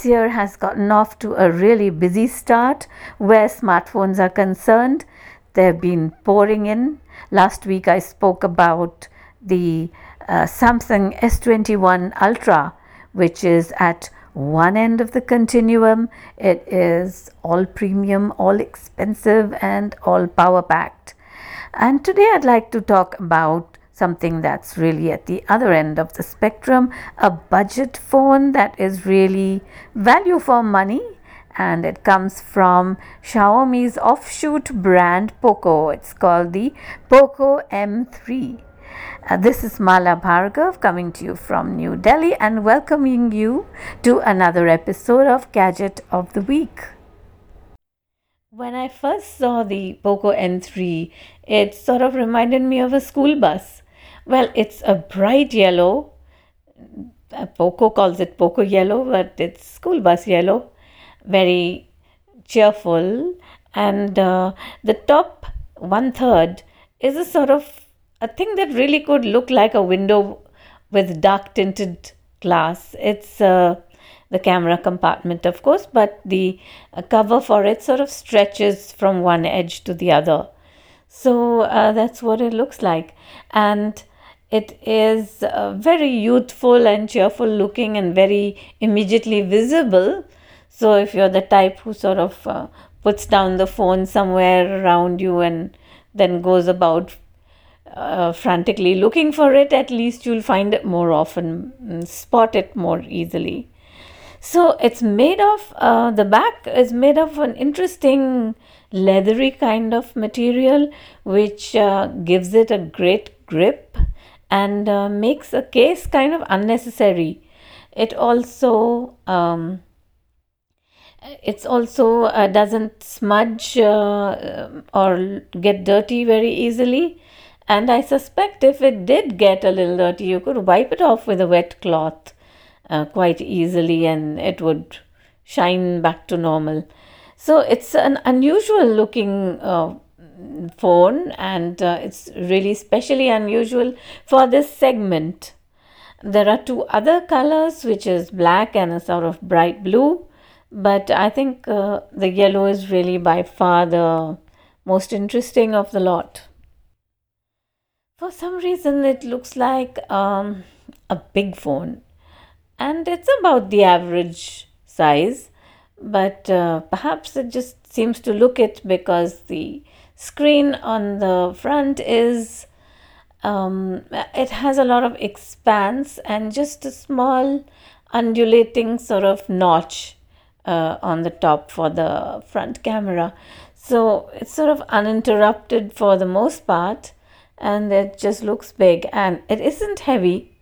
This year has gotten off to a really busy start where smartphones are concerned. They've been pouring in. Last week I spoke about the uh, Samsung S21 Ultra, which is at one end of the continuum. It is all premium, all expensive, and all power packed. And today I'd like to talk about something that's really at the other end of the spectrum a budget phone that is really value for money. And it comes from Xiaomi's offshoot brand Poco. It's called the Poco M3. Uh, this is Mala Bhargav coming to you from New Delhi and welcoming you to another episode of Gadget of the Week. When I first saw the Poco M3, it sort of reminded me of a school bus. Well, it's a bright yellow. Poco calls it Poco yellow, but it's school bus yellow. Very cheerful. And uh, the top one third is a sort of a thing that really could look like a window with dark tinted glass. It's uh, the camera compartment, of course, but the uh, cover for it sort of stretches from one edge to the other. So uh, that's what it looks like. And it is uh, very youthful and cheerful looking and very immediately visible. So if you're the type who sort of uh, puts down the phone somewhere around you and then goes about uh, frantically looking for it, at least you'll find it more often, spot it more easily. So it's made of, uh, the back is made of an interesting leathery kind of material which uh, gives it a great grip and uh, makes a case kind of unnecessary. It also um, it's also uh, doesn't smudge uh, or get dirty very easily and I suspect if it did get a little dirty, you could wipe it off with a wet cloth uh, quite easily and it would shine back to normal. So it's an unusual looking uh, phone and uh, it's really specially unusual for this segment. There are two other colors, which is black and a sort of bright blue, but I think uh, the yellow is really by far the most interesting of the lot. For some reason, it looks like um, a big phone, and it's about the average size, but uh, perhaps it just seems to look it because the screen on the front is um, it has a lot of expanse and just a small undulating sort of notch uh, on the top for the front camera. So it's sort of uninterrupted for the most part and it just looks big and it isn't heavy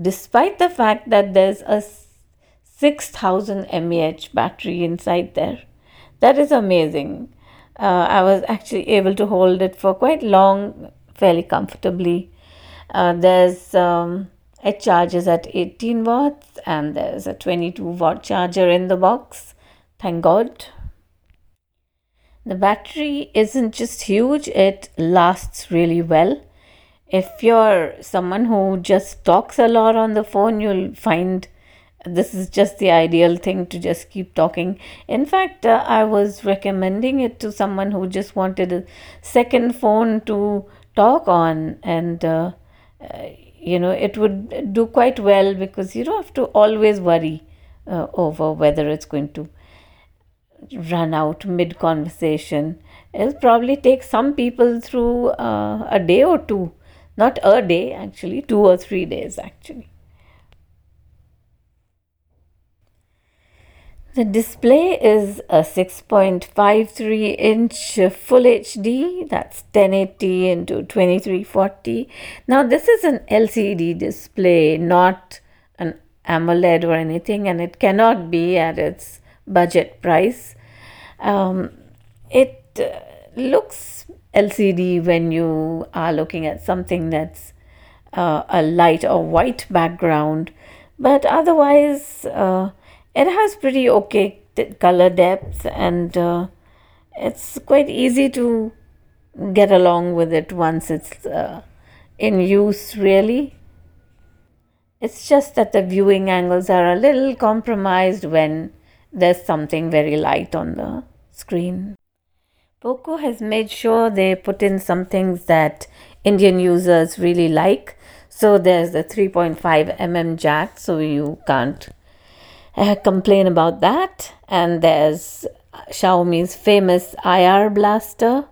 despite the fact that there's a 6000 mAh battery inside there. That is amazing. Uh, I was actually able to hold it for quite long, fairly comfortably. Uh, there's um, it charges at 18 watts and there's a 22 watt charger in the box. Thank God. The battery isn't just huge, it lasts really well. If you're someone who just talks a lot on the phone, you'll find this is just the ideal thing to just keep talking. In fact, uh, I was recommending it to someone who just wanted a second phone to talk on, and uh, uh, you know, it would do quite well because you don't have to always worry uh, over whether it's going to run out mid conversation. It'll probably take some people through uh, a day or two, not a day actually, two or three days actually. The display is a 6.53 inch full HD, that's 1080 into 2340. Now, this is an LCD display, not an AMOLED or anything, and it cannot be at its budget price. Um, it uh, looks LCD when you are looking at something that's uh, a light or white background, but otherwise, uh, it has pretty okay color depth and uh, it's quite easy to get along with it once it's uh, in use, really. It's just that the viewing angles are a little compromised when there's something very light on the screen. Poco has made sure they put in some things that Indian users really like. So there's the 3.5 mm jack, so you can't uh, complain about that. And there's Xiaomi's famous IR blaster.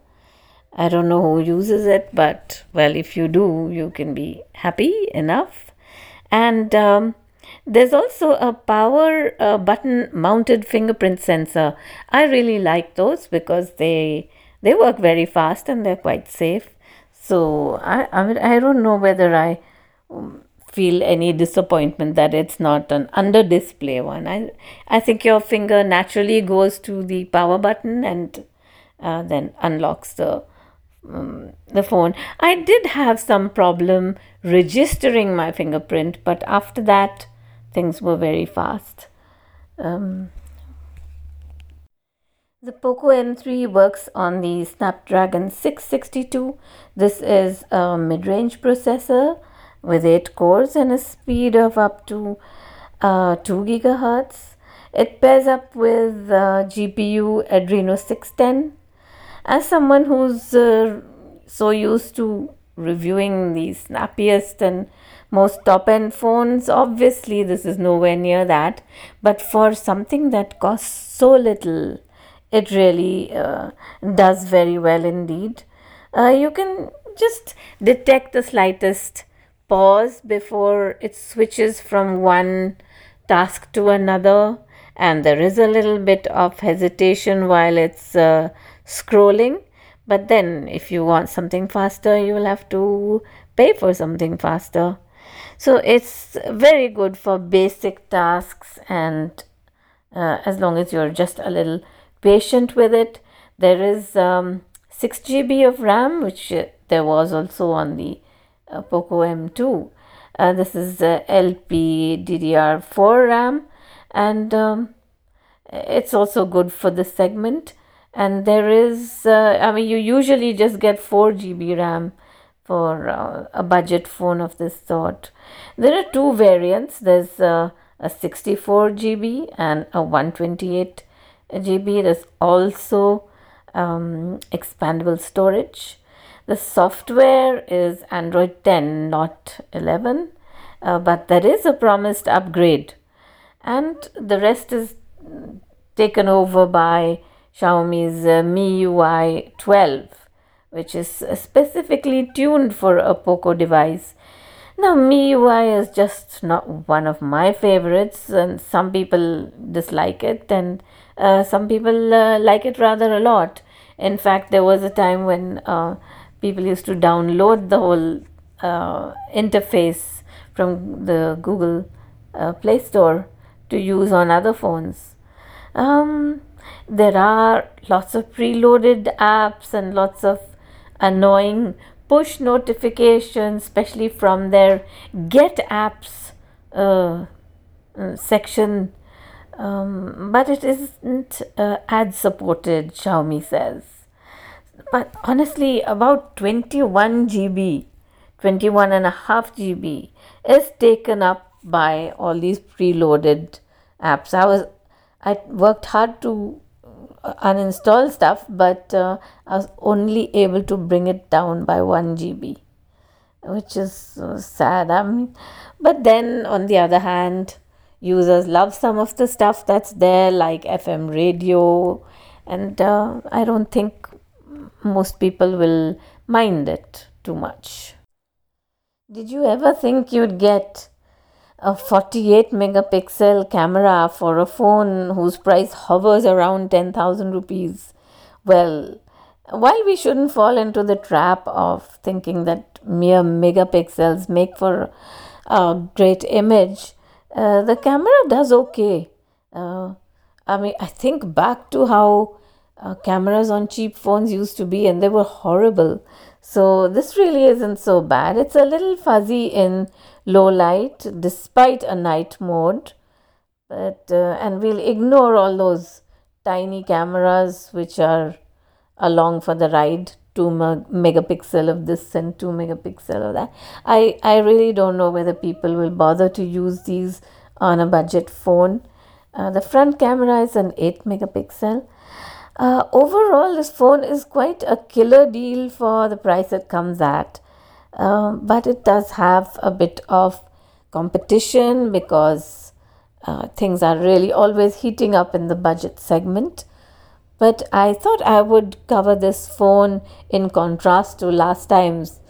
I don't know who uses it, but well, if you do, you can be happy enough. And um, there's also a power uh, button mounted fingerprint sensor. I really like those because they they work very fast and they're quite safe. So I I, mean, I don't know whether I um, feel any disappointment that it's not an under display one. I I think your finger naturally goes to the power button and uh, then unlocks the um, the phone. I did have some problem registering my fingerprint, but after that things were very fast. Um, the Poco M3 works on the Snapdragon 662. This is a mid range processor with 8 cores and a speed of up to uh, 2 gigahertz. It pairs up with uh, GPU Adreno 610. As someone who's uh, so used to reviewing the snappiest and most top end phones, obviously, this is nowhere near that. But for something that costs so little, it really uh, does very well indeed. Uh, you can just detect the slightest pause before it switches from one task to another, and there is a little bit of hesitation while it's uh, scrolling. But then, if you want something faster, you will have to pay for something faster. So it's very good for basic tasks, and uh, as long as you're just a little patient with it, there is um, 6 GB of RAM, which uh, there was also on the Poco M2. Uh, this is LPDDR4 RAM, and um, it's also good for the segment. And there is, uh, I mean, you usually just get 4 GB RAM for uh, a budget phone of this sort. There are two variants. There's uh, a 64 GB and a 128 GB. There's also um, expandable storage. The software is Android 10, not 11, uh, but there is a promised upgrade, and the rest is taken over by Xiaomi's uh, MIUI 12 which is specifically tuned for a Poco device. Now, MIUI is just not one of my favorites, and some people dislike it, and uh, some people uh, like it rather a lot. In fact, there was a time when uh, people used to download the whole uh, interface from the Google uh, Play Store to use on other phones. Um, there are lots of preloaded apps and lots of annoying push notifications, especially from their Get apps uh, uh, section. Um, but it isn't uh, ad supported, Xiaomi says. But honestly, about 21 GB, 21 and a half GB is taken up by all these preloaded apps. I was I worked hard to uninstall stuff, but uh, I was only able to bring it down by 1 GB, which is uh, sad. I mean, but then on the other hand, users love some of the stuff that's there, like FM radio, and uh, I don't think most people will mind it too much. Did you ever think you'd get a 48 megapixel camera for a phone whose price hovers around 10,000 rupees. Well, while we shouldn't fall into the trap of thinking that mere megapixels make for a great image, uh, the camera does okay. Uh, I mean, I think back to how uh, cameras on cheap phones used to be, and they were horrible. So, this really isn't so bad. It's a little fuzzy in low light despite a night mode but uh, and we'll ignore all those tiny cameras which are along for the ride 2 megapixel of this and 2 megapixel of that. I, I really don't know whether people will bother to use these on a budget phone. Uh, the front camera is an 8 megapixel. Uh, overall, this phone is quite a killer deal for the price it comes at. Um, but it does have a bit of competition because uh, things are really always heating up in the budget segment. But I thought I would cover this phone in contrast to last time's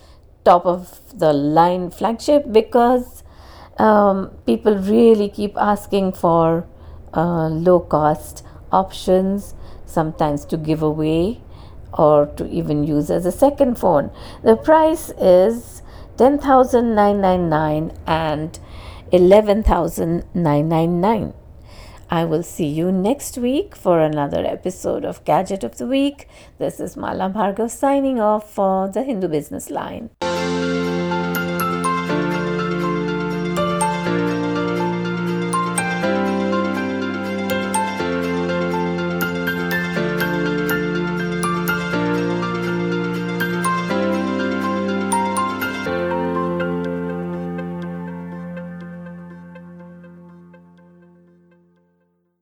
top of the line flagship because um, people really keep asking for uh, low cost options, sometimes to give away or to even use as a second phone. The price is 10,999 and 11,999. I will see you next week for another episode of Gadget of the Week. This is Mala Bhargav signing off for the Hindu Business Line.